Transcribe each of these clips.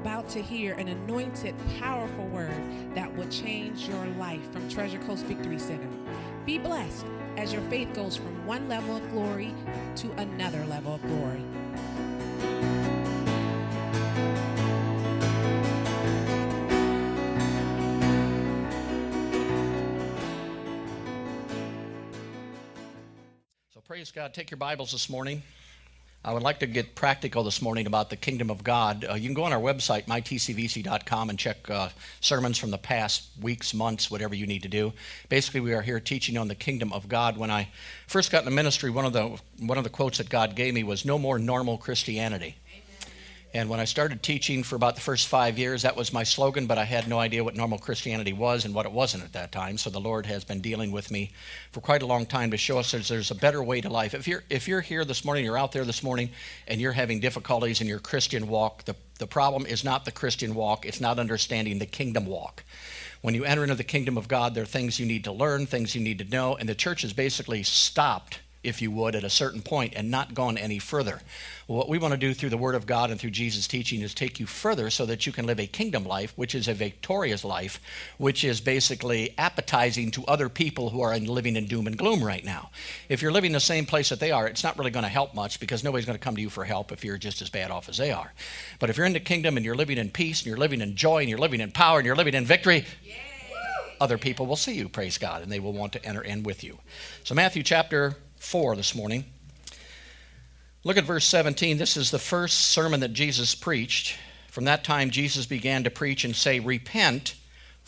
about to hear an anointed, powerful word that will change your life from Treasure Coast Victory Center. Be blessed as your faith goes from one level of glory to another level of glory. So praise God. Take your Bibles this morning. I would like to get practical this morning about the kingdom of God. Uh, you can go on our website, mytcvc.com, and check uh, sermons from the past weeks, months, whatever you need to do. Basically, we are here teaching on the kingdom of God. When I first got in the ministry, one of the one of the quotes that God gave me was "No more normal Christianity." And when I started teaching for about the first five years, that was my slogan, but I had no idea what normal Christianity was and what it wasn't at that time. So the Lord has been dealing with me for quite a long time to show us there's a better way to life. If you're, if you're here this morning, you're out there this morning, and you're having difficulties in your Christian walk, the, the problem is not the Christian walk, it's not understanding the kingdom walk. When you enter into the kingdom of God, there are things you need to learn, things you need to know, and the church has basically stopped if you would, at a certain point and not gone any further. What we want to do through the Word of God and through Jesus' teaching is take you further so that you can live a kingdom life, which is a victorious life, which is basically appetizing to other people who are living in doom and gloom right now. If you're living the same place that they are, it's not really going to help much because nobody's going to come to you for help if you're just as bad off as they are. But if you're in the kingdom and you're living in peace and you're living in joy and you're living in power and you're living in victory, other people will see you, praise God, and they will want to enter in with you. So, Matthew chapter 4 this morning. Look at verse 17. This is the first sermon that Jesus preached. From that time, Jesus began to preach and say, Repent,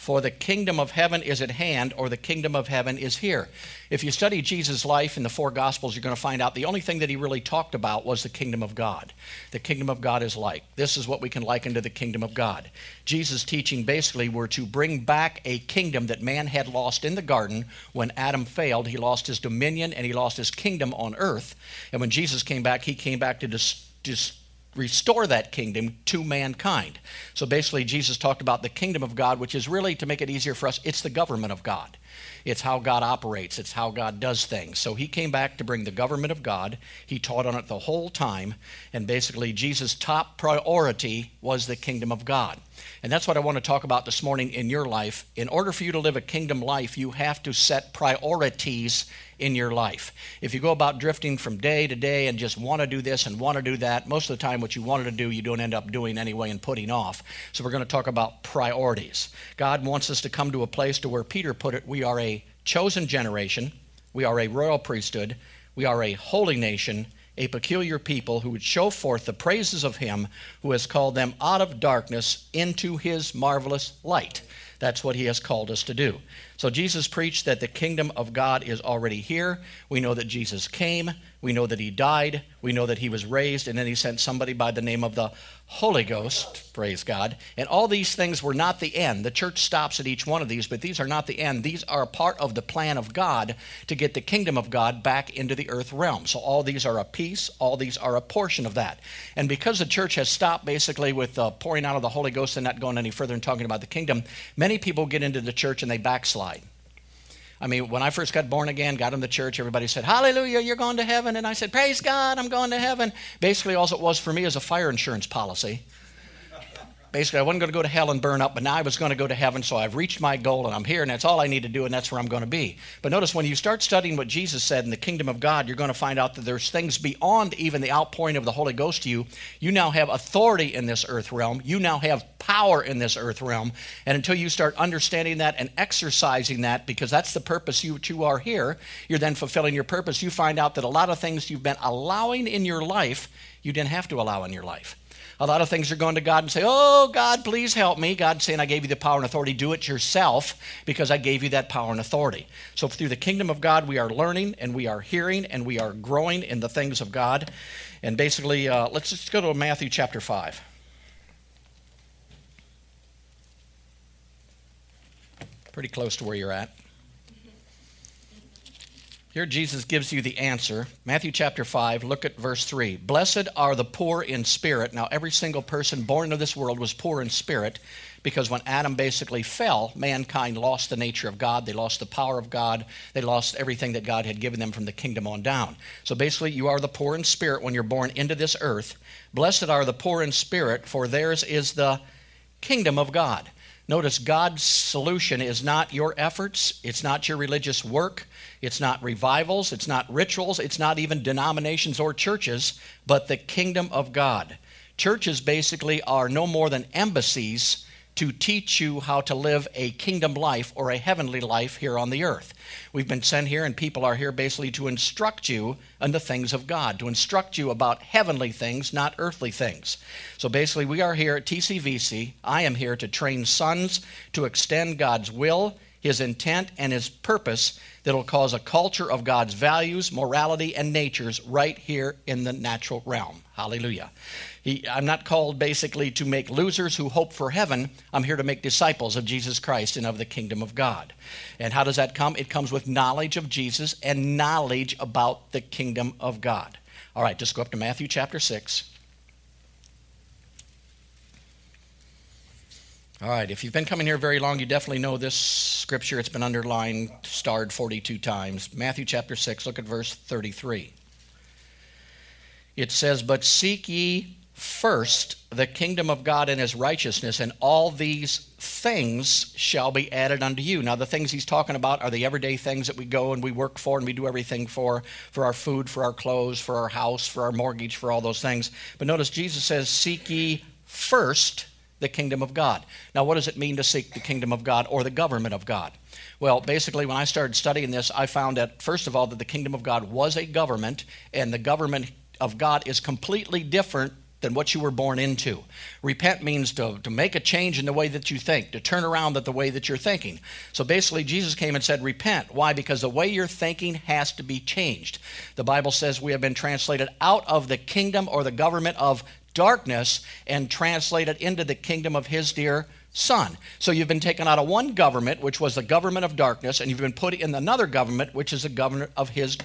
for the kingdom of heaven is at hand, or the kingdom of heaven is here. If you study Jesus' life in the four Gospels, you're going to find out the only thing that he really talked about was the kingdom of God. The kingdom of God is like. This is what we can liken to the kingdom of God. Jesus' teaching basically were to bring back a kingdom that man had lost in the garden when Adam failed. He lost his dominion and he lost his kingdom on earth. And when Jesus came back, he came back to dis- restore that kingdom to mankind. So basically, Jesus talked about the kingdom of God, which is really, to make it easier for us, it's the government of God. It's how God operates, it's how God does things. So he came back to bring the government of God. He taught on it the whole time. And basically, Jesus' top priority was the kingdom of God. And that's what I want to talk about this morning in your life. In order for you to live a kingdom life, you have to set priorities in your life. If you go about drifting from day to day and just want to do this and want to do that, most of the time what you wanted to do, you don't end up doing anyway and putting off. So we're going to talk about priorities. God wants us to come to a place to where Peter put it, we are a chosen generation, we are a royal priesthood, we are a holy nation, a peculiar people who would show forth the praises of him who has called them out of darkness into his marvelous light. That's what he has called us to do. So Jesus preached that the kingdom of God is already here. We know that Jesus came. We know that he died. We know that he was raised. And then he sent somebody by the name of the Holy Ghost. Praise God. And all these things were not the end. The church stops at each one of these, but these are not the end. These are part of the plan of God to get the kingdom of God back into the earth realm. So all these are a piece, all these are a portion of that. And because the church has stopped basically with uh, pouring out of the Holy Ghost and not going any further and talking about the kingdom, many people get into the church and they backslide. I mean, when I first got born again, got in the church, everybody said, Hallelujah, you're going to heaven. And I said, Praise God, I'm going to heaven. Basically, all it was for me is a fire insurance policy. Basically, I wasn't going to go to hell and burn up, but now I was going to go to heaven, so I've reached my goal and I'm here, and that's all I need to do, and that's where I'm going to be. But notice when you start studying what Jesus said in the kingdom of God, you're going to find out that there's things beyond even the outpouring of the Holy Ghost to you. You now have authority in this earth realm, you now have power in this earth realm, and until you start understanding that and exercising that, because that's the purpose you, you are here, you're then fulfilling your purpose. You find out that a lot of things you've been allowing in your life, you didn't have to allow in your life. A lot of things are going to God and say, Oh, God, please help me. God's saying, I gave you the power and authority. Do it yourself because I gave you that power and authority. So, through the kingdom of God, we are learning and we are hearing and we are growing in the things of God. And basically, uh, let's just go to Matthew chapter 5. Pretty close to where you're at. Here Jesus gives you the answer. Matthew chapter 5, look at verse 3. Blessed are the poor in spirit. Now, every single person born into this world was poor in spirit because when Adam basically fell, mankind lost the nature of God, they lost the power of God, they lost everything that God had given them from the kingdom on down. So basically, you are the poor in spirit when you're born into this earth. Blessed are the poor in spirit, for theirs is the kingdom of God. Notice God's solution is not your efforts, it's not your religious work, it's not revivals, it's not rituals, it's not even denominations or churches, but the kingdom of God. Churches basically are no more than embassies to teach you how to live a kingdom life or a heavenly life here on the earth. We've been sent here, and people are here basically to instruct you on the things of God, to instruct you about heavenly things, not earthly things. So basically, we are here at TCVC. I am here to train sons to extend God's will, His intent, and His purpose that will cause a culture of God's values, morality, and natures right here in the natural realm. Hallelujah. He, I'm not called basically to make losers who hope for heaven. I'm here to make disciples of Jesus Christ and of the kingdom of God. And how does that come? It comes with knowledge of Jesus and knowledge about the kingdom of God. All right, just go up to Matthew chapter 6. All right, if you've been coming here very long, you definitely know this scripture. It's been underlined, starred 42 times. Matthew chapter 6, look at verse 33. It says, But seek ye first the kingdom of God and his righteousness, and all these things shall be added unto you. Now, the things he's talking about are the everyday things that we go and we work for and we do everything for for our food, for our clothes, for our house, for our mortgage, for all those things. But notice Jesus says, Seek ye first the kingdom of God. Now, what does it mean to seek the kingdom of God or the government of God? Well, basically, when I started studying this, I found that, first of all, that the kingdom of God was a government, and the government of God is completely different than what you were born into. Repent means to, to make a change in the way that you think, to turn around the way that you're thinking. So basically, Jesus came and said, Repent. Why? Because the way you're thinking has to be changed. The Bible says we have been translated out of the kingdom or the government of darkness and translated into the kingdom of His dear Son. So you've been taken out of one government, which was the government of darkness, and you've been put in another government, which is the government of His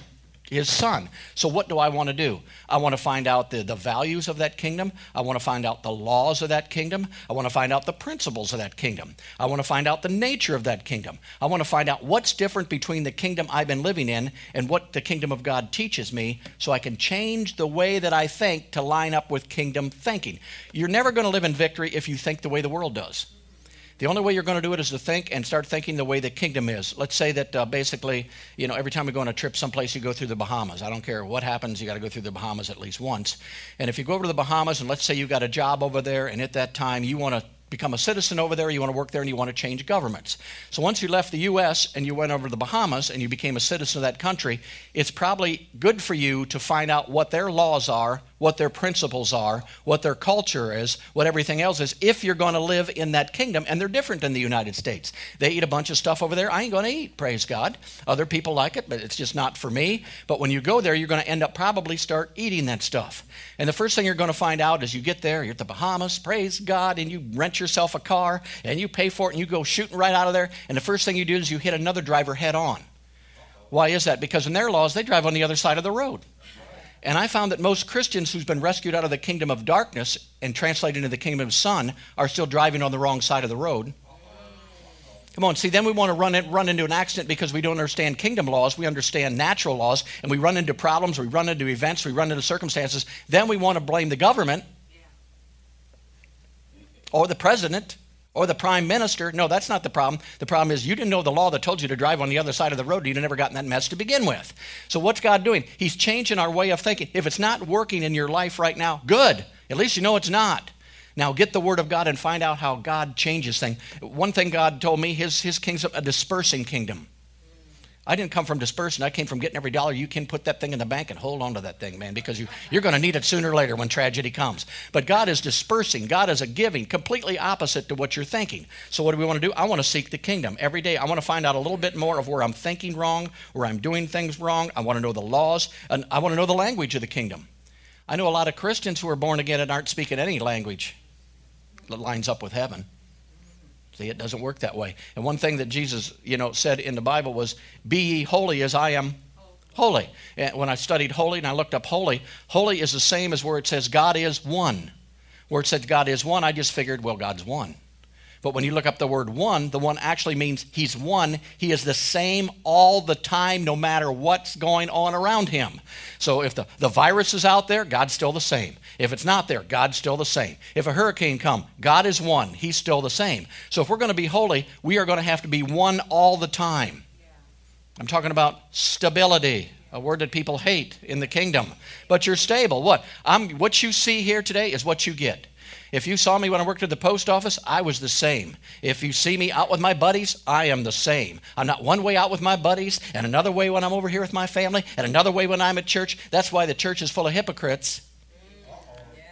his son. So, what do I want to do? I want to find out the, the values of that kingdom. I want to find out the laws of that kingdom. I want to find out the principles of that kingdom. I want to find out the nature of that kingdom. I want to find out what's different between the kingdom I've been living in and what the kingdom of God teaches me so I can change the way that I think to line up with kingdom thinking. You're never going to live in victory if you think the way the world does. The only way you're going to do it is to think and start thinking the way the kingdom is. Let's say that uh, basically, you know, every time we go on a trip someplace, you go through the Bahamas. I don't care what happens, you got to go through the Bahamas at least once. And if you go over to the Bahamas and let's say you got a job over there, and at that time you want to become a citizen over there, you want to work there, and you want to change governments. So once you left the U.S. and you went over to the Bahamas and you became a citizen of that country, it's probably good for you to find out what their laws are, what their principles are, what their culture is, what everything else is, if you're going to live in that kingdom. And they're different than the United States. They eat a bunch of stuff over there I ain't going to eat, praise God. Other people like it, but it's just not for me. But when you go there, you're going to end up probably start eating that stuff. And the first thing you're going to find out is you get there, you're at the Bahamas, praise God, and you rent yourself a car and you pay for it and you go shooting right out of there. And the first thing you do is you hit another driver head on. Why is that? Because in their laws, they drive on the other side of the road. And I found that most Christians who's been rescued out of the kingdom of darkness and translated into the kingdom of Son are still driving on the wrong side of the road. Come on, see, then we want to run, in, run into an accident because we don't understand kingdom laws. We understand natural laws, and we run into problems, we run into events, we run into circumstances. Then we want to blame the government or the president or the prime minister. No, that's not the problem. The problem is you didn't know the law that told you to drive on the other side of the road. You'd never gotten that mess to begin with. So, what's God doing? He's changing our way of thinking. If it's not working in your life right now, good. At least you know it's not. Now, get the Word of God and find out how God changes things. One thing God told me his, his kingdom a dispersing kingdom. I didn't come from dispersing. I came from getting every dollar you can, put that thing in the bank, and hold on to that thing, man, because you, you're going to need it sooner or later when tragedy comes. But God is dispersing. God is a giving, completely opposite to what you're thinking. So, what do we want to do? I want to seek the kingdom every day. I want to find out a little bit more of where I'm thinking wrong, where I'm doing things wrong. I want to know the laws, and I want to know the language of the kingdom. I know a lot of Christians who are born again and aren't speaking any language that lines up with heaven. See, it doesn't work that way. And one thing that Jesus, you know, said in the Bible was, "Be ye holy as I am holy." And when I studied holy and I looked up holy, holy is the same as where it says God is one. Where it said God is one, I just figured, well, God's one. But when you look up the word one, the one actually means he's one. He is the same all the time, no matter what's going on around him. So if the, the virus is out there, God's still the same. If it's not there, God's still the same. If a hurricane come, God is one. He's still the same. So if we're going to be holy, we are going to have to be one all the time. I'm talking about stability, a word that people hate in the kingdom. But you're stable. What? I'm, what you see here today is what you get. If you saw me when I worked at the post office, I was the same. If you see me out with my buddies, I am the same. I'm not one way out with my buddies and another way when I'm over here with my family and another way when I'm at church. That's why the church is full of hypocrites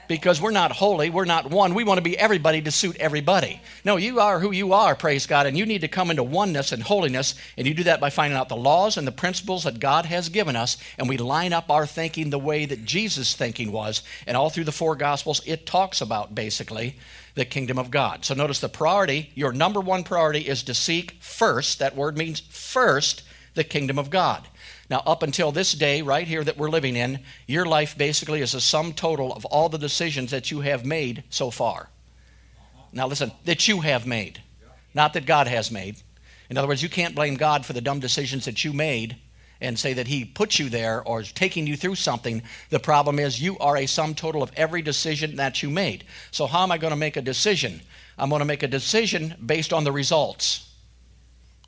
because we're not holy, we're not one. We want to be everybody to suit everybody. No, you are who you are, praise God, and you need to come into oneness and holiness, and you do that by finding out the laws and the principles that God has given us, and we line up our thinking the way that Jesus' thinking was. And all through the four Gospels, it talks about basically the kingdom of God. So notice the priority, your number one priority is to seek first, that word means first, the kingdom of God. Now, up until this day, right here that we're living in, your life basically is a sum total of all the decisions that you have made so far. Now, listen, that you have made, not that God has made. In other words, you can't blame God for the dumb decisions that you made and say that He put you there or is taking you through something. The problem is you are a sum total of every decision that you made. So, how am I going to make a decision? I'm going to make a decision based on the results.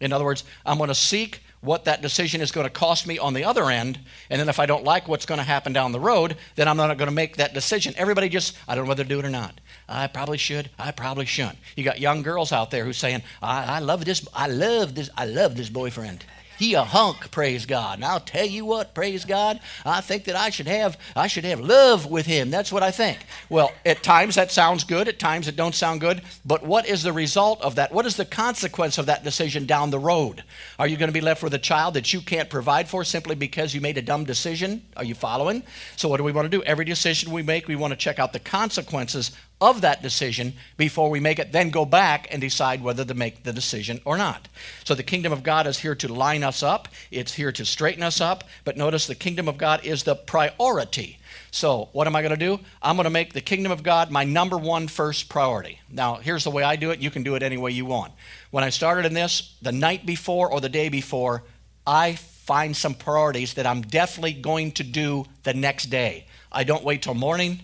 In other words, I'm going to seek what that decision is going to cost me on the other end. And then if I don't like what's going to happen down the road, then I'm not going to make that decision. Everybody just, I don't know whether to do it or not. I probably should. I probably shouldn't. You got young girls out there who's saying, I, I love this. I love this. I love this boyfriend. He a hunk, praise God. And I'll tell you what, praise God, I think that I should have I should have love with him. That's what I think. Well, at times that sounds good, at times it don't sound good, but what is the result of that? What is the consequence of that decision down the road? Are you going to be left with a child that you can't provide for simply because you made a dumb decision? Are you following? So what do we want to do? Every decision we make, we want to check out the consequences of that decision before we make it, then go back and decide whether to make the decision or not. So the kingdom of God is here to line us up, it's here to straighten us up, but notice the kingdom of God is the priority. So, what am I going to do? I'm going to make the kingdom of God my number one first priority. Now, here's the way I do it. You can do it any way you want. When I started in this, the night before or the day before, I find some priorities that I'm definitely going to do the next day. I don't wait till morning.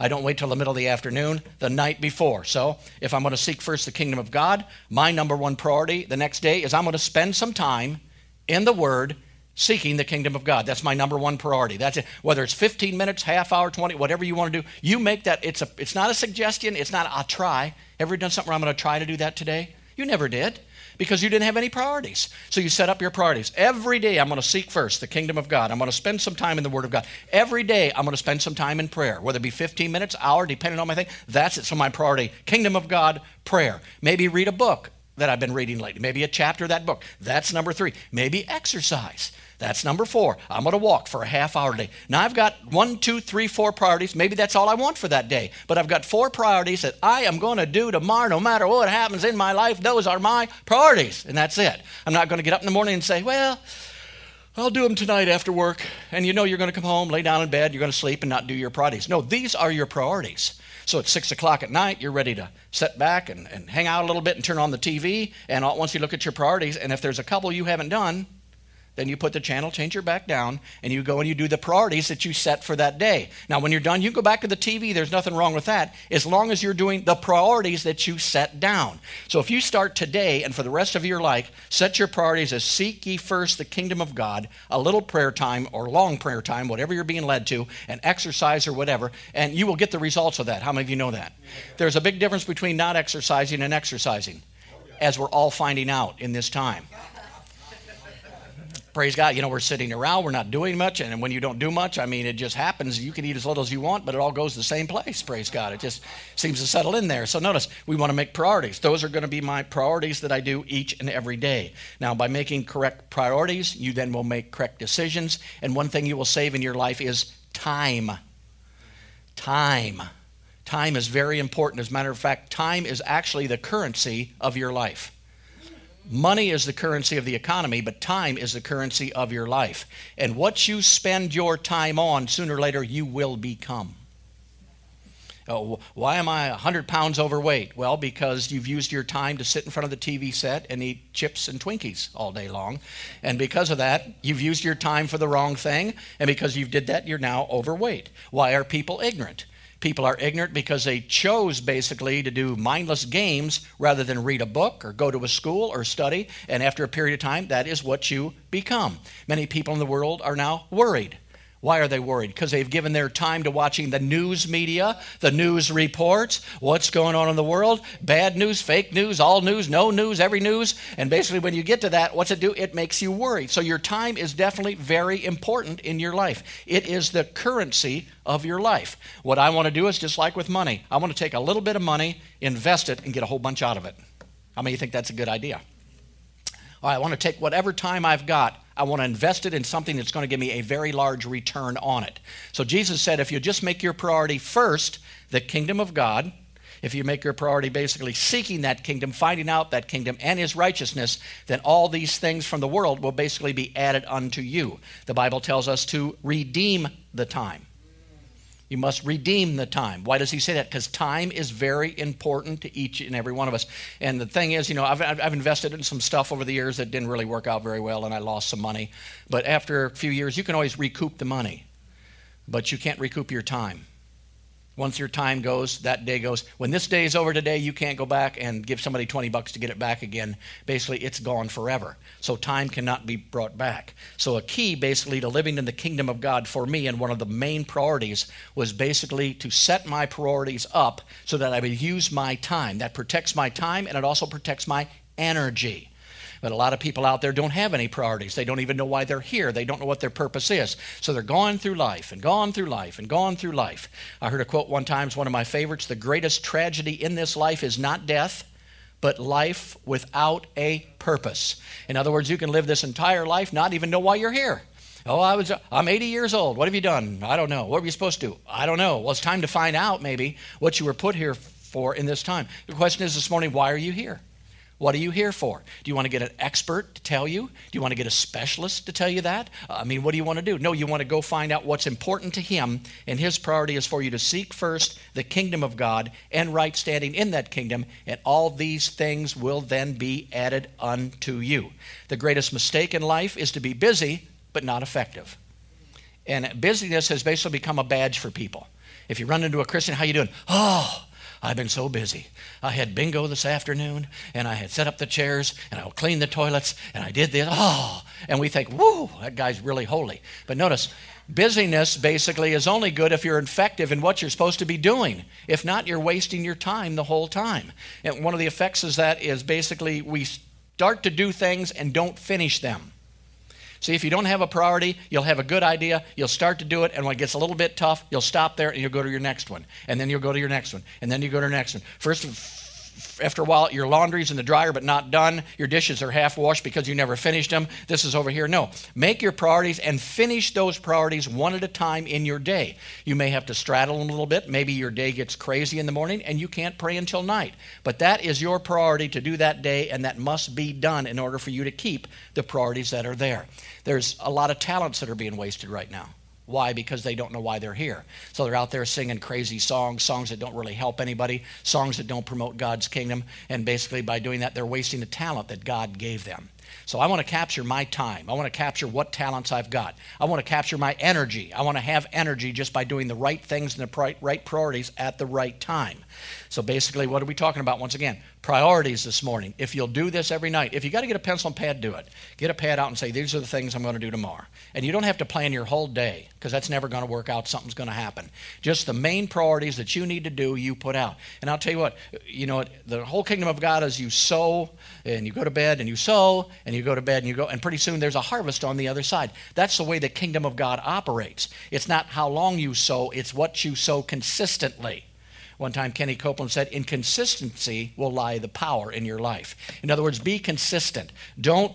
I don't wait till the middle of the afternoon, the night before. So, if I'm going to seek first the kingdom of God, my number one priority the next day is I'm going to spend some time in the Word seeking the kingdom of God. That's my number one priority. That's it. Whether it's 15 minutes, half hour, 20, whatever you want to do, you make that. It's a. It's not a suggestion. It's not. I'll try. Ever done something where I'm going to try to do that today? You never did because you didn't have any priorities. So you set up your priorities. Every day I'm going to seek first the kingdom of God. I'm going to spend some time in the Word of God. Every day I'm going to spend some time in prayer, whether it be 15 minutes, hour, depending on my thing. That's it. So my priority, kingdom of God, prayer. Maybe read a book that I've been reading lately. Maybe a chapter of that book. That's number three. Maybe exercise. That's number four. I'm going to walk for a half hour a day. Now I've got one, two, three, four priorities. Maybe that's all I want for that day. But I've got four priorities that I am going to do tomorrow, no matter what happens in my life. Those are my priorities. And that's it. I'm not going to get up in the morning and say, well, I'll do them tonight after work. And you know you're going to come home, lay down in bed, you're going to sleep and not do your priorities. No, these are your priorities. So at 6 o'clock at night, you're ready to sit back and, and hang out a little bit and turn on the TV. And once you look at your priorities, and if there's a couple you haven't done, then you put the channel changer back down and you go and you do the priorities that you set for that day. Now, when you're done, you go back to the TV. There's nothing wrong with that as long as you're doing the priorities that you set down. So if you start today and for the rest of your life, set your priorities as seek ye first the kingdom of God, a little prayer time or long prayer time, whatever you're being led to, and exercise or whatever, and you will get the results of that. How many of you know that? There's a big difference between not exercising and exercising, as we're all finding out in this time praise God, you know, we're sitting around, we're not doing much, and when you don't do much, I mean, it just happens. You can eat as little as you want, but it all goes the same place, praise God. It just seems to settle in there. So notice, we want to make priorities. Those are going to be my priorities that I do each and every day. Now, by making correct priorities, you then will make correct decisions, and one thing you will save in your life is time. Time. Time is very important. As a matter of fact, time is actually the currency of your life. Money is the currency of the economy, but time is the currency of your life. And what you spend your time on, sooner or later, you will become. Oh, why am I 100 pounds overweight? Well, because you've used your time to sit in front of the TV set and eat chips and Twinkies all day long. And because of that, you've used your time for the wrong thing. And because you've did that, you're now overweight. Why are people ignorant? People are ignorant because they chose basically to do mindless games rather than read a book or go to a school or study. And after a period of time, that is what you become. Many people in the world are now worried. Why are they worried? Because they've given their time to watching the news media, the news reports, what's going on in the world, bad news, fake news, all news, no news, every news. And basically, when you get to that, what's it do? It makes you worry. So, your time is definitely very important in your life. It is the currency of your life. What I want to do is just like with money, I want to take a little bit of money, invest it, and get a whole bunch out of it. How many of you think that's a good idea? I want to take whatever time I've got I want to invest it in something that's going to give me a very large return on it. So Jesus said, if you just make your priority first the kingdom of God, if you make your priority basically seeking that kingdom, finding out that kingdom and his righteousness, then all these things from the world will basically be added unto you. The Bible tells us to redeem the time. You must redeem the time. Why does he say that? Because time is very important to each and every one of us. And the thing is, you know, I've, I've invested in some stuff over the years that didn't really work out very well and I lost some money. But after a few years, you can always recoup the money, but you can't recoup your time. Once your time goes, that day goes. When this day is over today, you can't go back and give somebody 20 bucks to get it back again. Basically, it's gone forever. So time cannot be brought back. So a key basically to living in the kingdom of God for me and one of the main priorities was basically to set my priorities up so that I would use my time. That protects my time and it also protects my energy. But a lot of people out there don't have any priorities. They don't even know why they're here. They don't know what their purpose is. So they're going through life and gone through life and gone through life. I heard a quote one time, it's one of my favorites The greatest tragedy in this life is not death, but life without a purpose. In other words, you can live this entire life, not even know why you're here. Oh, I was I'm 80 years old. What have you done? I don't know. What were you supposed to do? I don't know. Well, it's time to find out maybe what you were put here for in this time. The question is this morning, why are you here? What are you here for? Do you want to get an expert to tell you? Do you want to get a specialist to tell you that? Uh, I mean, what do you want to do? No, you want to go find out what's important to him, and his priority is for you to seek first the kingdom of God and right standing in that kingdom, and all these things will then be added unto you. The greatest mistake in life is to be busy but not effective. And busyness has basically become a badge for people. If you run into a Christian, how you doing? Oh, I've been so busy. I had bingo this afternoon, and I had set up the chairs, and I cleaned the toilets, and I did this. Oh, and we think, whoo, that guy's really holy. But notice, busyness basically is only good if you're effective in what you're supposed to be doing. If not, you're wasting your time the whole time. And one of the effects of that is basically we start to do things and don't finish them. See, if you don't have a priority, you'll have a good idea, you'll start to do it, and when it gets a little bit tough, you'll stop there and you'll go to your next one. And then you'll go to your next one. And then you go to your next one. First, after a while, your laundry's in the dryer but not done. Your dishes are half washed because you never finished them. This is over here. No. Make your priorities and finish those priorities one at a time in your day. You may have to straddle them a little bit. Maybe your day gets crazy in the morning and you can't pray until night. But that is your priority to do that day, and that must be done in order for you to keep the priorities that are there. There's a lot of talents that are being wasted right now. Why? Because they don't know why they're here. So they're out there singing crazy songs, songs that don't really help anybody, songs that don't promote God's kingdom. And basically, by doing that, they're wasting the talent that God gave them. So I want to capture my time. I want to capture what talents I've got. I want to capture my energy. I want to have energy just by doing the right things and the right priorities at the right time. So basically, what are we talking about once again? Priorities this morning. If you'll do this every night, if you got to get a pencil and pad, do it. Get a pad out and say, these are the things I'm going to do tomorrow. And you don't have to plan your whole day because that's never going to work out. Something's going to happen. Just the main priorities that you need to do, you put out. And I'll tell you what, you know, the whole kingdom of God is you sow and you go to bed and you sow and you go to bed and you go, and pretty soon there's a harvest on the other side. That's the way the kingdom of God operates. It's not how long you sow, it's what you sow consistently. One time, Kenny Copeland said, Inconsistency will lie the power in your life. In other words, be consistent. Don't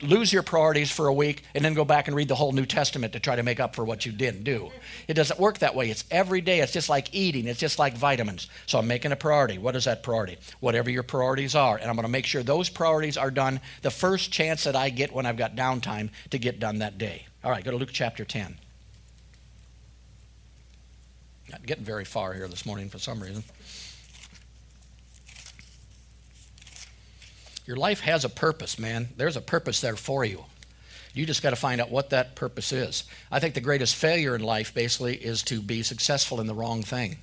lose your priorities for a week and then go back and read the whole New Testament to try to make up for what you didn't do. It doesn't work that way. It's every day. It's just like eating, it's just like vitamins. So I'm making a priority. What is that priority? Whatever your priorities are. And I'm going to make sure those priorities are done the first chance that I get when I've got downtime to get done that day. All right, go to Luke chapter 10. Not getting very far here this morning for some reason. Your life has a purpose, man. There's a purpose there for you. You just got to find out what that purpose is. I think the greatest failure in life basically is to be successful in the wrong thing.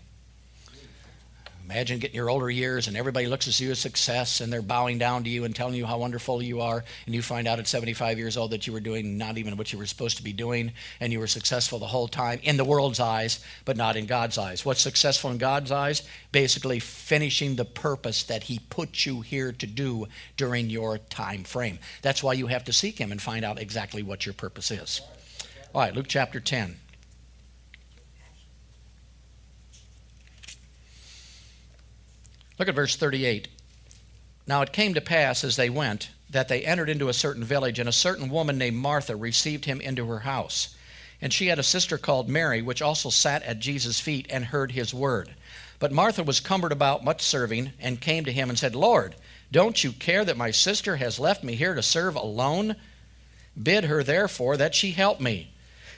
Imagine getting your older years and everybody looks at you as success and they're bowing down to you and telling you how wonderful you are, and you find out at 75 years old that you were doing not even what you were supposed to be doing, and you were successful the whole time in the world's eyes, but not in God's eyes. What's successful in God's eyes? Basically, finishing the purpose that He put you here to do during your time frame. That's why you have to seek Him and find out exactly what your purpose is. All right, Luke chapter 10. Look at verse 38. Now it came to pass as they went that they entered into a certain village, and a certain woman named Martha received him into her house. And she had a sister called Mary, which also sat at Jesus' feet and heard his word. But Martha was cumbered about much serving, and came to him and said, Lord, don't you care that my sister has left me here to serve alone? Bid her therefore that she help me.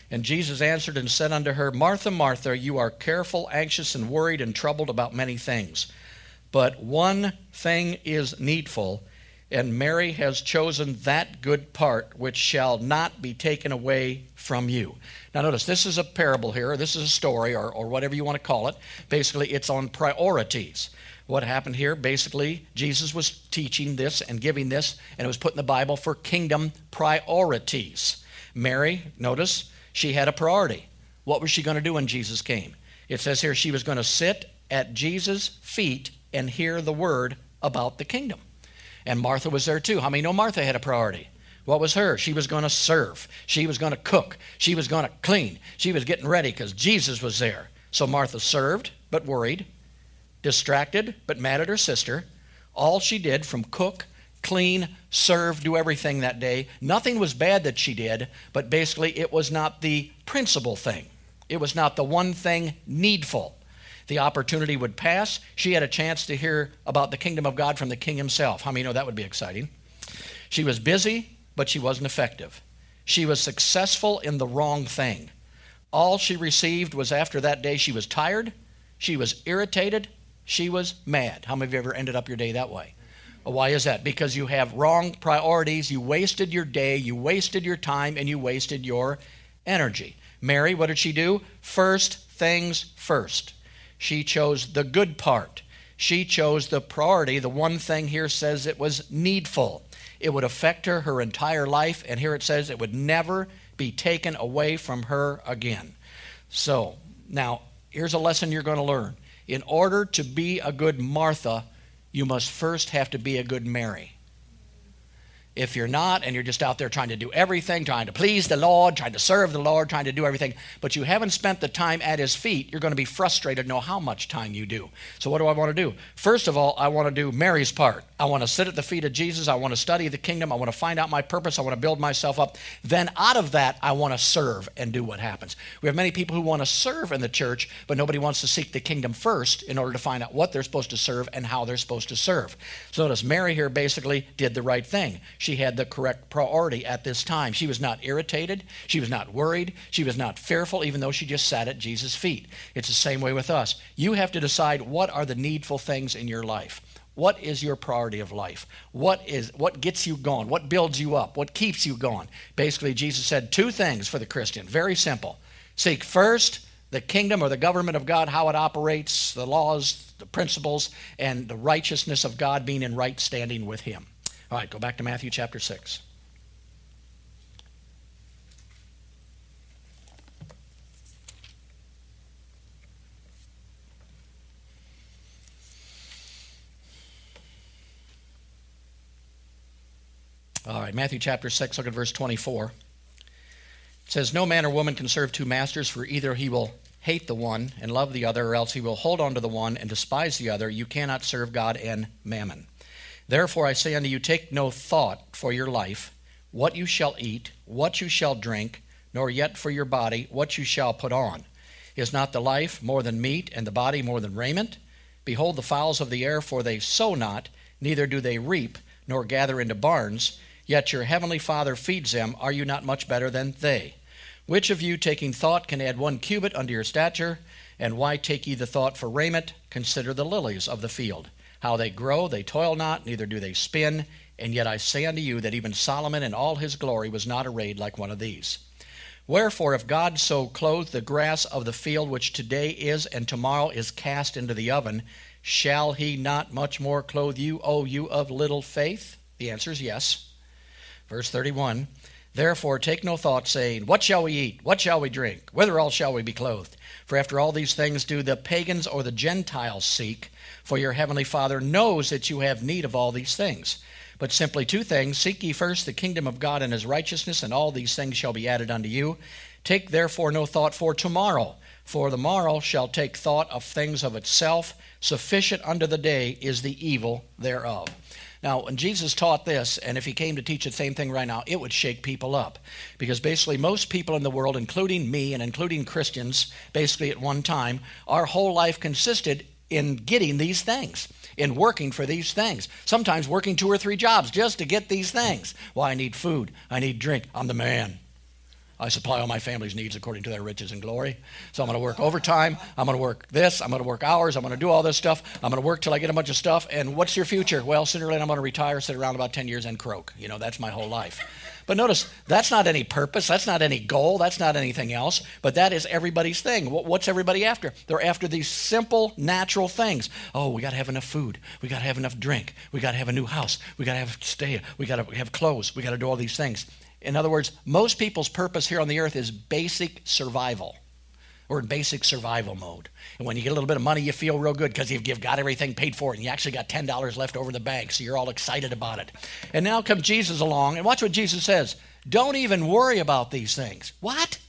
And Jesus answered and said unto her, Martha, Martha, you are careful, anxious, and worried, and troubled about many things. But one thing is needful, and Mary has chosen that good part which shall not be taken away from you. Now, notice this is a parable here, this is a story, or, or whatever you want to call it. Basically, it's on priorities. What happened here? Basically, Jesus was teaching this and giving this, and it was put in the Bible for kingdom priorities. Mary, notice, she had a priority. What was she going to do when Jesus came? It says here she was going to sit at Jesus' feet and hear the word about the kingdom. And Martha was there too. How many know Martha had a priority? What was her? She was going to serve. She was going to cook. She was going to clean. She was getting ready because Jesus was there. So Martha served, but worried, distracted, but mad at her sister. All she did from cook, clean, serve, do everything that day. Nothing was bad that she did, but basically it was not the principal thing. It was not the one thing needful the opportunity would pass. She had a chance to hear about the kingdom of God from the king himself. How many know that would be exciting? She was busy, but she wasn't effective. She was successful in the wrong thing. All she received was after that day, she was tired, she was irritated, she was mad. How many of you ever ended up your day that way? Why is that? Because you have wrong priorities. You wasted your day, you wasted your time, and you wasted your energy. Mary, what did she do? First things first. She chose the good part. She chose the priority. The one thing here says it was needful. It would affect her her entire life, and here it says it would never be taken away from her again. So, now, here's a lesson you're going to learn. In order to be a good Martha, you must first have to be a good Mary. If you're not, and you're just out there trying to do everything, trying to please the Lord, trying to serve the Lord, trying to do everything, but you haven't spent the time at His feet, you're going to be frustrated know how much time you do. So, what do I want to do? First of all, I want to do Mary's part. I want to sit at the feet of Jesus. I want to study the kingdom. I want to find out my purpose. I want to build myself up. Then, out of that, I want to serve and do what happens. We have many people who want to serve in the church, but nobody wants to seek the kingdom first in order to find out what they're supposed to serve and how they're supposed to serve. So, notice Mary here basically did the right thing she had the correct priority at this time. She was not irritated. She was not worried. She was not fearful, even though she just sat at Jesus' feet. It's the same way with us. You have to decide what are the needful things in your life. What is your priority of life? What is what gets you going? What builds you up? What keeps you going? Basically, Jesus said two things for the Christian. Very simple. Seek first the kingdom or the government of God, how it operates, the laws, the principles, and the righteousness of God being in right standing with Him. All right, go back to Matthew chapter 6. All right, Matthew chapter 6, look at verse 24. It says, No man or woman can serve two masters, for either he will hate the one and love the other, or else he will hold on to the one and despise the other. You cannot serve God and mammon. Therefore I say unto you, take no thought for your life, what you shall eat, what you shall drink, nor yet for your body, what you shall put on. Is not the life more than meat, and the body more than raiment? Behold the fowls of the air, for they sow not, neither do they reap, nor gather into barns, yet your heavenly Father feeds them. Are you not much better than they? Which of you, taking thought, can add one cubit unto your stature? And why take ye the thought for raiment? Consider the lilies of the field, how they grow, they toil not, neither do they spin. And yet I say unto you that even Solomon in all his glory was not arrayed like one of these. Wherefore, if God so clothe the grass of the field, which today is and tomorrow is cast into the oven, shall he not much more clothe you, O you of little faith? The answer is yes. Verse 31 Therefore, take no thought, saying, What shall we eat? What shall we drink? Whither shall we be clothed? For after all these things do the pagans or the Gentiles seek, for your heavenly Father knows that you have need of all these things. But simply two things Seek ye first the kingdom of God and his righteousness, and all these things shall be added unto you. Take therefore no thought for tomorrow, for the morrow shall take thought of things of itself. Sufficient unto the day is the evil thereof. Now, when Jesus taught this, and if he came to teach the same thing right now, it would shake people up. Because basically, most people in the world, including me and including Christians, basically at one time, our whole life consisted in getting these things in working for these things. Sometimes working two or three jobs just to get these things. Well, I need food. I need drink. I'm the man. I supply all my family's needs according to their riches and glory. So I'm going to work overtime. I'm going to work this. I'm going to work hours. I'm going to do all this stuff. I'm going to work till I get a bunch of stuff. And what's your future? Well, sooner or later I'm going to retire, sit around about 10 years, and croak. You know, that's my whole life. But notice, that's not any purpose, that's not any goal, that's not anything else, but that is everybody's thing. What's everybody after? They're after these simple, natural things. Oh, we got to have enough food, we got to have enough drink, we got to have a new house, we got to have stay, we got to have clothes, we got to do all these things. In other words, most people's purpose here on the earth is basic survival. We're in basic survival mode. And when you get a little bit of money, you feel real good because you've, got everything paid for and you actually got $10 left over the bank, so you're all excited about it. And now comes Jesus along, and watch what Jesus says. Don't even worry about these things. What?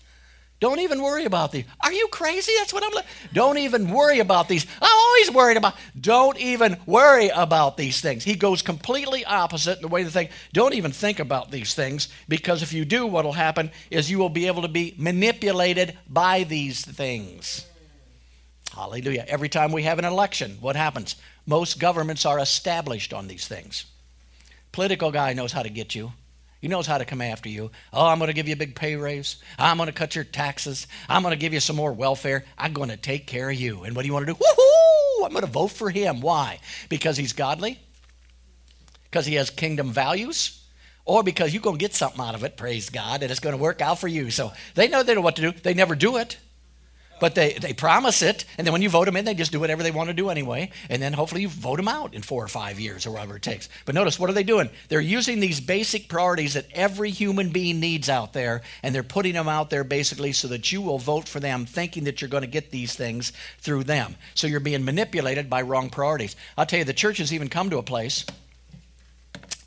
Don't even worry about these. Are you crazy? That's what I'm like. Don't even worry about these. I'm always worried about. Don't even worry about these things. He goes completely opposite in the way to think. Don't even think about these things because if you do, what will happen is you will be able to be manipulated by these things. Hallelujah. Every time we have an election, what happens? Most governments are established on these things. Political guy knows how to get you. He knows how to come after you. Oh, I'm going to give you a big pay raise. I'm going to cut your taxes. I'm going to give you some more welfare. I'm going to take care of you. And what do you want to do? Woohoo! I'm going to vote for him. Why? Because he's godly? Because he has kingdom values? Or because you're going to get something out of it, praise God, and it's going to work out for you. So they know they know what to do. They never do it. But they, they promise it, and then when you vote them in, they just do whatever they want to do anyway. And then hopefully you vote them out in four or five years or whatever it takes. But notice, what are they doing? They're using these basic priorities that every human being needs out there, and they're putting them out there basically so that you will vote for them, thinking that you're going to get these things through them. So you're being manipulated by wrong priorities. I'll tell you, the church has even come to a place,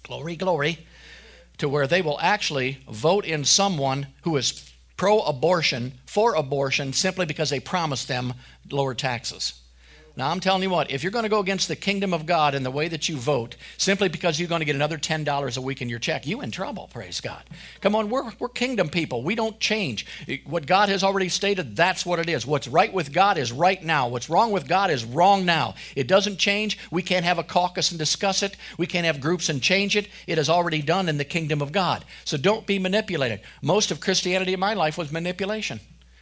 glory, glory, to where they will actually vote in someone who is pro abortion, for abortion, simply because they promised them lower taxes. Now, I'm telling you what, if you're going to go against the kingdom of God in the way that you vote, simply because you're going to get another $10 a week in your check, you in trouble, praise God. Come on, we're, we're kingdom people. We don't change. What God has already stated, that's what it is. What's right with God is right now. What's wrong with God is wrong now. It doesn't change. We can't have a caucus and discuss it. We can't have groups and change it. It is already done in the kingdom of God. So don't be manipulated. Most of Christianity in my life was manipulation.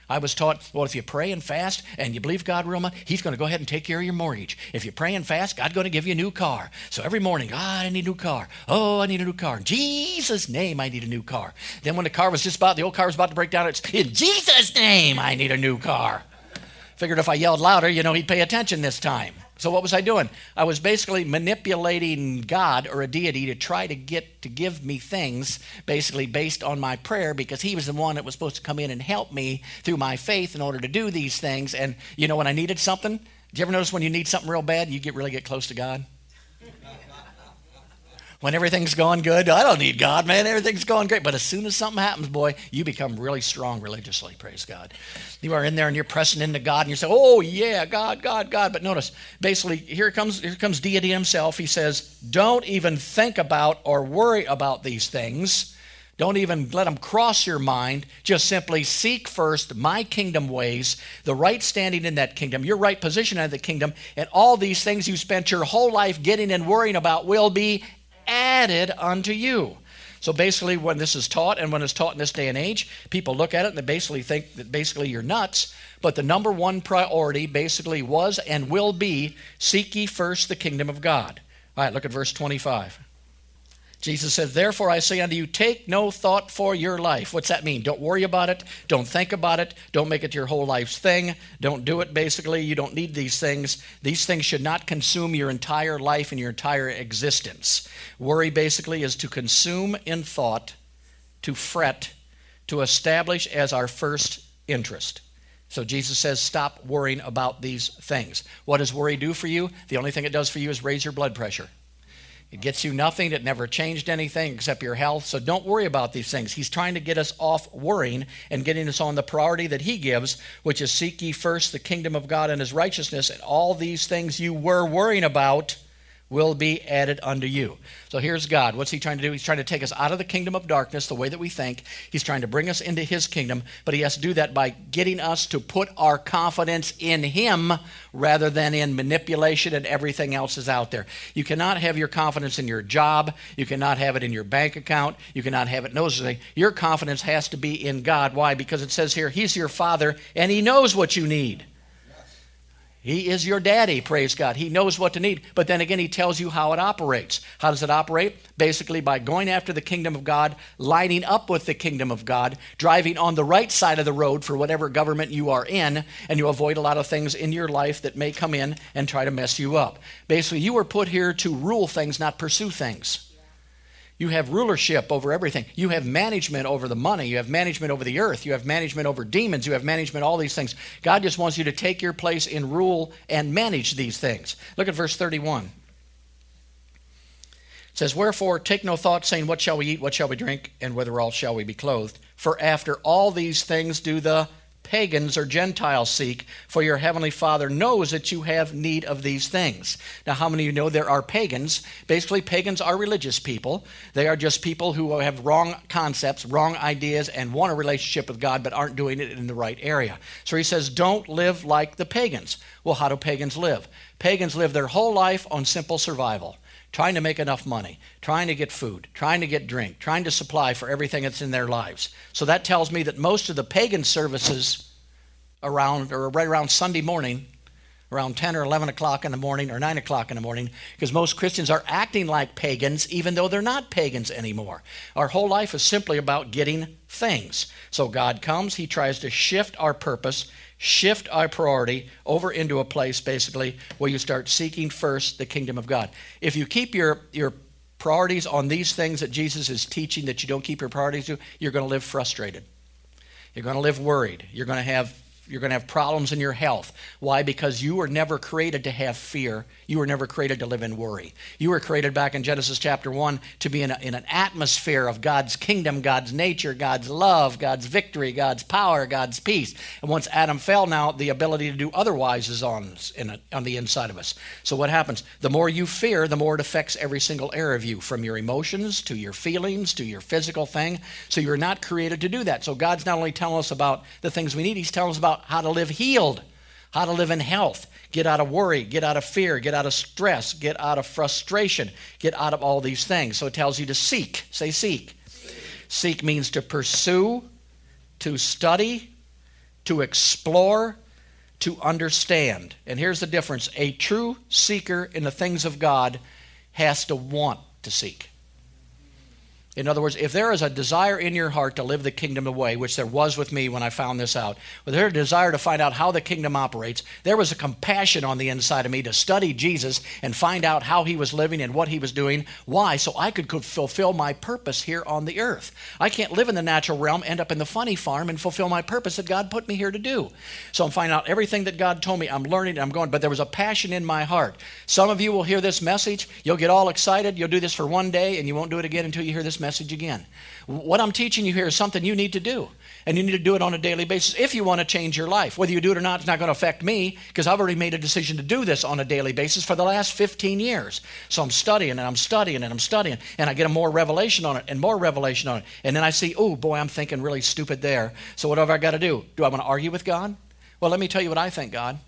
I was taught, well, if you pray and fast and you believe God real much, He's going to go ahead and take care of your mortgage. If you pray and fast, God's going to give you a new car. So every morning, God, I need a new car. Oh, I need a new car. In Jesus' name, I need a new car. Then when the car was just about, the old car was about to break down, it's in Jesus' name, I need a new car. Figured if I yelled louder, you know, he'd pay attention this time. So what was I doing? I was basically manipulating God or a deity to try to get to give me things basically based on my prayer because he was the one that was supposed to come in and help me through my faith in order to do these things. And you know when I needed something, do you ever notice when you need something real bad, you get really get close to God? When everything's going good, I don't need God, man. Everything's going great. But as soon as something happens, boy, you become really strong religiously. Praise God. You are in there and you're pressing into God and you say, "Oh yeah, God, God, God." But notice, basically, here comes here comes deity himself. He says, "Don't even think about or worry about these things." Don't even let them cross your mind. Just simply seek first my kingdom ways, the right standing in that kingdom, your right position in the kingdom, and all these things you spent your whole life getting and worrying about will be added unto you. So basically, when this is taught and when it's taught in this day and age, people look at it and they basically think that basically you're nuts. But the number one priority basically was and will be seek ye first the kingdom of God. All right, look at verse 25. Jesus says, Therefore I say unto you, take no thought for your life. What's that mean? Don't worry about it. Don't think about it. Don't make it your whole life's thing. Don't do it, basically. You don't need these things. These things should not consume your entire life and your entire existence. Worry, basically, is to consume in thought, to fret, to establish as our first interest. So Jesus says, stop worrying about these things. What does worry do for you? The only thing it does for you is raise your blood pressure. It gets you nothing. It never changed anything except your health. So don't worry about these things. He's trying to get us off worrying and getting us on the priority that He gives, which is seek ye first the kingdom of God and His righteousness, and all these things you were worrying about will be added unto you. So here's God. What's he trying to do? He's trying to take us out of the kingdom of darkness, the way that we think. He's trying to bring us into his kingdom, but he has to do that by getting us to put our confidence in him rather than in manipulation and everything else is out there. You cannot have your confidence in your job, you cannot have it in your bank account, you cannot have it in those things. Your confidence has to be in God. Why? Because it says here, he's your father and he knows what you need. He is your daddy, praise God. He knows what to need. But then again, he tells you how it operates. How does it operate? Basically, by going after the kingdom of God, lining up with the kingdom of God, driving on the right side of the road for whatever government you are in, and you avoid a lot of things in your life that may come in and try to mess you up. Basically, you were put here to rule things, not pursue things. You have rulership over everything. You have management over the money. You have management over the earth. You have management over demons. You have management all these things. God just wants you to take your place in rule and manage these things. Look at verse 31. It says, Wherefore take no thought, saying, What shall we eat? What shall we drink? And whether shall we be clothed? For after all these things do the pagans or Gentiles seek, for your heavenly Father knows that you have need of these things. Now, how many of you know there are pagans? Basically, pagans are religious people. They are just people who have wrong concepts, wrong ideas, and want a relationship with God, but aren't doing it in the right area. So he says, don't live like the pagans. Well, how do pagans live? Pagans live their whole life on simple survival trying to make enough money, trying to get food, trying to get drink, trying to supply for everything that's in their lives. So that tells me that most of the pagan services around or right around Sunday morning, around 10 or 11 o'clock in the morning or 9 o'clock in the morning, because most Christians are acting like pagans even though they're not pagans anymore. Our whole life is simply about getting things. So God comes, He tries to shift our purpose shift our priority over into a place basically where you start seeking first the kingdom of God. If you keep your, your priorities on these things that Jesus is teaching that you don't keep your priorities to, you're going to live frustrated. You're going to live worried. You're going to have you're going to have problems in your health. Why? Because you were never created to have fear. You were never created to live in worry. You were created back in Genesis chapter 1 to be in, a, in an atmosphere of God's kingdom, God's nature, God's love, God's victory, God's power, God's peace. And once Adam fell, now the ability to do otherwise is on, a, on the inside of us. So what happens? The more you fear, the more it affects every single area of you, from your emotions to your feelings to your physical thing. So you're not created to do that. So God's not only telling us about the things we need, He's telling us about how to live healed, how to live in health, get out of worry, get out of fear, get out of stress, get out of frustration, get out of all these things. So it tells you to seek. Say seek. Seek, seek means to pursue, to study, to explore, to understand. And here's the difference a true seeker in the things of God has to want to seek. In other words, if there is a desire in your heart to live the kingdom away, which there was with me when I found this out, with a desire to find out how the kingdom operates, there was a compassion on the inside of me to study Jesus and find out how he was living and what he was doing. Why? So I could fulfill my purpose here on the earth. I can't live in the natural realm, end up in the funny farm, and fulfill my purpose that God put me here to do. So I'm finding out everything that God told me. I'm learning, I'm going, but there was a passion in my heart. Some of you will hear this message, you'll get all excited, you'll do this for one day, and you won't do it again until you hear this message again. What I'm teaching you here is something you need to do. And you need to do it on a daily basis if you want to change your life. Whether you do it or not, it's not going to affect me because I've already made a decision to do this on a daily basis for the last 15 years. So I'm studying and I'm studying and I'm studying and I get a more revelation on it and more revelation on it. And then I see, oh boy, I'm thinking really stupid there. So what have I got to do? Do I want to argue with God? Well, let me tell you what I think, God.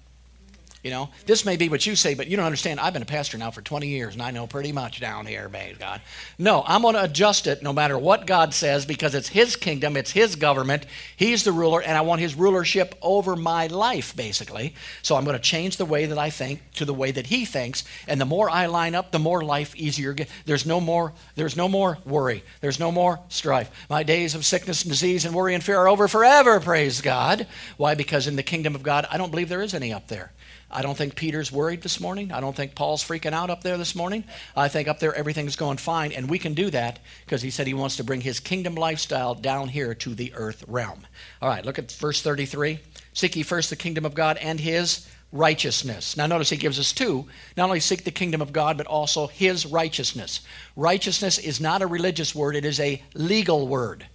You know, this may be what you say, but you don't understand. I've been a pastor now for 20 years, and I know pretty much down here, praise God. No, I'm going to adjust it no matter what God says because it's His kingdom, it's His government. He's the ruler, and I want His rulership over my life, basically. So I'm going to change the way that I think to the way that He thinks, and the more I line up, the more life easier. There's no more. There's no more worry. There's no more strife. My days of sickness and disease and worry and fear are over forever. Praise God. Why? Because in the kingdom of God, I don't believe there is any up there. I don't think Peter's worried this morning. I don't think Paul's freaking out up there this morning. I think up there everything's going fine, and we can do that because he said he wants to bring his kingdom lifestyle down here to the earth realm. All right, look at verse 33. Seek ye first the kingdom of God and his righteousness. Now, notice he gives us two. Not only seek the kingdom of God, but also his righteousness. Righteousness is not a religious word, it is a legal word.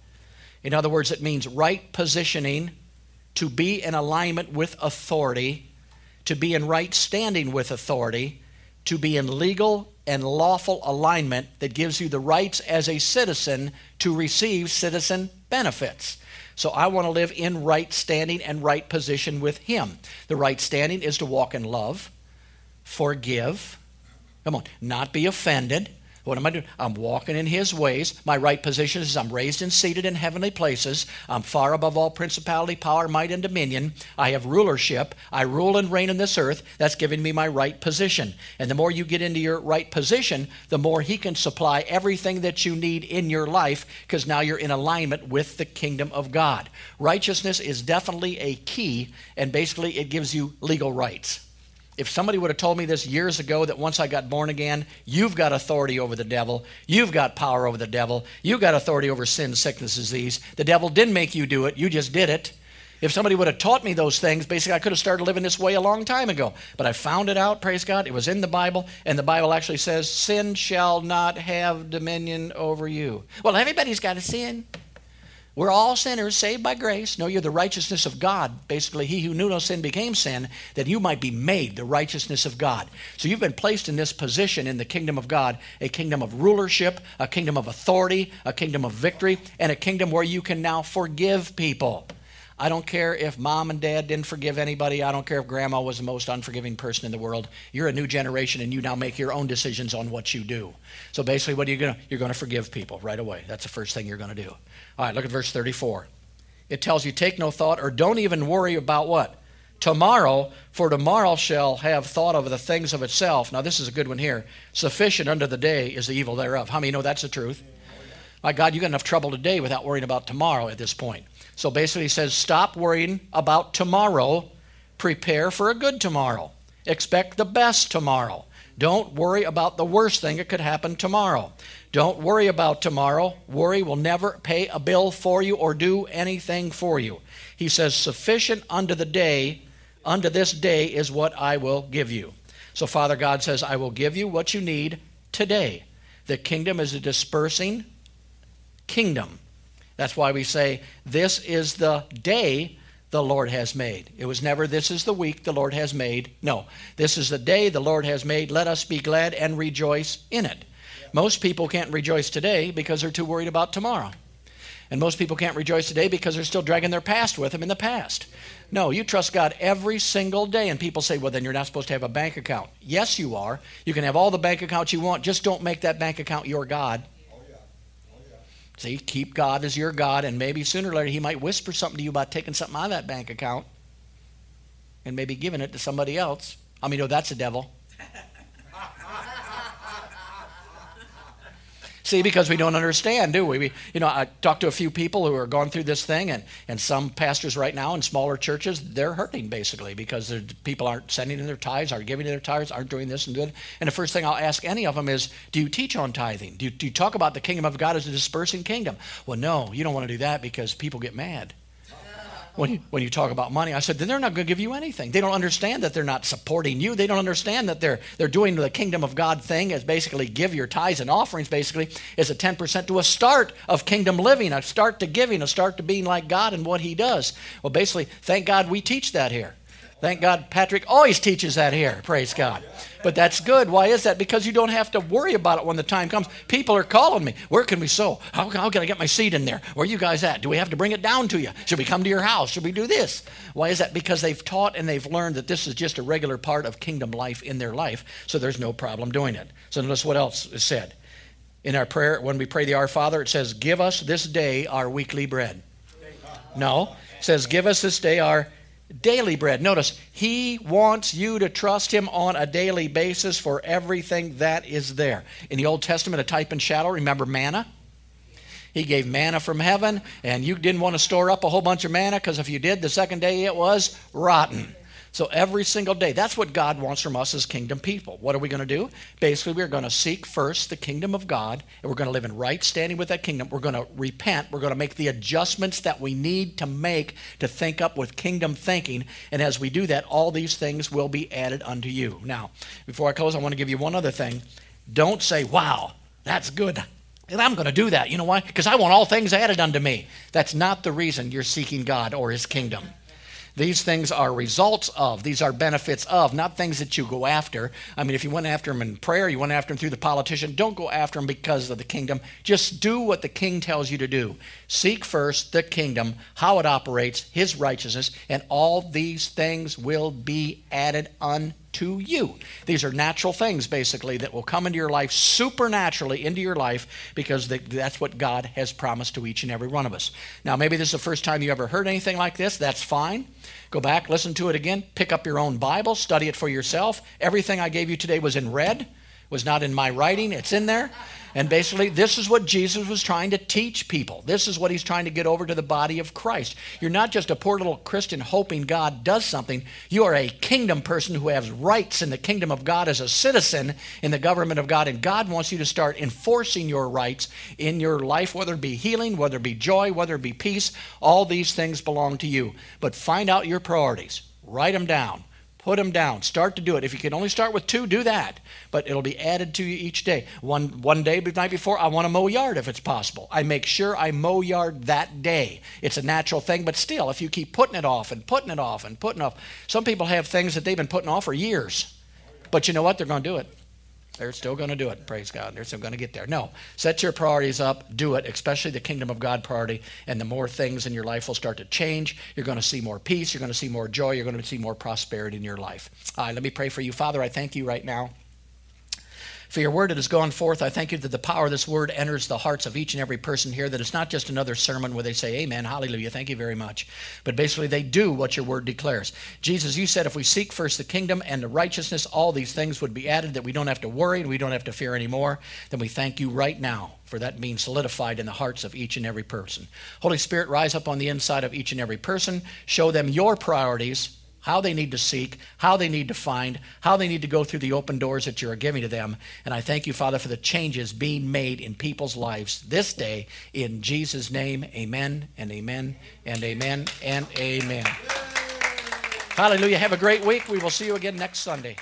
In other words, it means right positioning, to be in alignment with authority to be in right standing with authority, to be in legal and lawful alignment that gives you the rights as a citizen to receive citizen benefits. So I want to live in right standing and right position with Him. The right standing is to walk in love, forgive, come on, not be offended, what am I doing? I'm walking in His ways. My right position is I'm raised and seated in heavenly places. I'm far above all principality, power, might, and dominion. I have rulership. I rule and reign in this earth. That's giving me my right position. And the more you get into your right position, the more He can supply everything that you need in your life because now you're in alignment with the kingdom of God. Righteousness is definitely a key, and basically it gives you legal rights. If somebody would have told me this years ago that once I got born again, you've got authority over the devil, you've got power over the devil, you've got authority over sin, sickness, disease. The devil didn't make you do it, you just did it. If somebody would have taught me those things, basically I could have started living this way a long time ago. But I found it out, praise God. It was in the Bible, and the Bible actually says, Sin shall not have dominion over you. Well, everybody's got a sin. We're all sinners saved by grace. No, you're the righteousness of God. Basically, he who knew no sin became sin, that you might be made the righteousness of God. So you've been placed in this position in the kingdom of God a kingdom of rulership, a kingdom of authority, a kingdom of victory, and a kingdom where you can now forgive people. I don't care if mom and dad didn't forgive anybody. I don't care if grandma was the most unforgiving person in the world. You're a new generation and you now make your own decisions on what you do. So basically, what are you going to? You're going to forgive people right away. That's the first thing you're going to do. All right, look at verse 34. It tells you, take no thought or don't even worry about what? Tomorrow, for tomorrow shall have thought of the things of itself. Now, this is a good one here. Sufficient unto the day is the evil thereof. How many know that's the truth? My God, you got enough trouble today without worrying about tomorrow at this point. So basically, he says, stop worrying about tomorrow. Prepare for a good tomorrow. Expect the best tomorrow. Don't worry about the worst thing that could happen tomorrow. Don't worry about tomorrow. Worry will never pay a bill for you or do anything for you. He says, Sufficient unto the day, unto this day is what I will give you. So, Father God says, I will give you what you need today. The kingdom is a dispersing kingdom. That's why we say, This is the day the Lord has made. It was never, This is the week the Lord has made. No, this is the day the Lord has made. Let us be glad and rejoice in it. Most people can't rejoice today because they're too worried about tomorrow. And most people can't rejoice today because they're still dragging their past with them in the past. No, you trust God every single day. And people say, well, then you're not supposed to have a bank account. Yes, you are. You can have all the bank accounts you want, just don't make that bank account your God. See, keep God as your God, and maybe sooner or later He might whisper something to you about taking something out of that bank account and maybe giving it to somebody else. I mean, oh, that's the devil. See, because we don't understand, do we? we? You know, I talked to a few people who are going through this thing, and, and some pastors right now in smaller churches, they're hurting basically because people aren't sending in their tithes, aren't giving their tithes, aren't doing this and doing. And the first thing I'll ask any of them is, do you teach on tithing? Do you, do you talk about the kingdom of God as a dispersing kingdom? Well, no, you don't want to do that because people get mad when you, when you talk about money. I said, they're not going to give you anything. They don't understand that they're not supporting you. They don't understand that they're, they're doing the kingdom of God thing as basically give your tithes and offerings, basically, is a 10% to a start of kingdom living, a start to giving, a start to being like God and what He does. Well, basically, thank God we teach that here. Thank God Patrick always teaches that here. Praise God. But that's good. Why is that? Because you don't have to worry about it when the time comes. People are calling me. Where can we sow? How, how can I get my seed in there? Where are you guys at? Do we have to bring it down to you? Should we come to your house? Should we do this? Why is that? Because they've taught and they've learned that this is just a regular part of kingdom life in their life, so there's no problem doing it. So notice what else is said. In our prayer, when we pray the Our Father, it says, Give us this day our weekly bread. No, it says, Give us this day our daily bread. Notice, he wants you to trust him on a daily basis for everything that is there. In the Old Testament, a type and shadow, remember manna? He gave manna from heaven, and you didn't want to store up a whole bunch of manna because if you did, the second day it was rotten. So every single day, that's what God wants from us as kingdom people. What are we going to do? Basically, we're going to seek first the kingdom of God, and we're going to live in right standing with that kingdom. We're going to repent. We're going to make the adjustments that we need to make to think up with kingdom thinking. And as we do that, all these things will be added unto you. Now, before I close, I want to give you one other thing. Don't say, wow, that's good. And I'm going to do that. You know why? Because I want all things added unto me. That's not the reason you're seeking God or His kingdom. These things are results of, these are benefits of, not things that you go after. I mean, if you went after them in prayer, you went after them through the politician, don't go after them because of the kingdom. Just do what the king tells you to do. Seek first the kingdom, how it operates, his righteousness, and all these things will be added unto to you. These are natural things, basically, that will come into your life supernaturally into your life because that's what God has promised to each and every one of us. Now, maybe this is the first time you ever heard anything like this. That's fine. Go back, listen to it again, pick up your own Bible, study it for yourself. Everything I gave you today was in red, was not in my writing, it's in there. And basically, this is what Jesus was trying to teach people. This is what he's trying to get over to the body of Christ. You're not just a poor little Christian hoping God does something. You are a kingdom person who has rights in the kingdom of God as a citizen in the government of God. And God wants you to start enforcing your rights in your life, whether it be healing, whether it be joy, whether it be peace. All these things belong to you. But find out your priorities, write them down. Put them down. Start to do it. If you can only start with two, do that. But it'll be added to you each day. One one day, the night before, I want to mow yard if it's possible. I make sure I mow yard that day. It's a natural thing, but still, if you keep putting it off and putting it off and putting off, some people have things that they've been putting off for years. But you know what? They're going to do it. They're still going to do it. Praise God. They're still going to get there. No, set your priorities up. Do it, especially the kingdom of God priority. And the more things in your life will start to change. You're going to see more peace. You're going to see more joy. You're going to see more prosperity in your life. All right, let me pray for you. Father, I thank you right now for your word that has gone forth. I thank you that the power of this word enters the hearts of each and every person here, that it's not just another sermon where they say, Amen, hallelujah, thank you very much. But basically, they do what your word declares. Jesus, you said if we seek first the kingdom and the righteousness, all these things would be added, that we don't have to worry and we don't have to fear anymore. Then we thank you right now for that being solidified in the hearts of each and every person. Holy Spirit, rise up on the inside of each and every person. Show them your priorities how they need to seek, how they need to find, how they need to go through the open doors that you're giving to them. And I thank you, Father, for the changes being made in people's lives this day. In Jesus' name, amen and amen and amen and amen. Hallelujah. Have a great week. We will see you again next Sunday.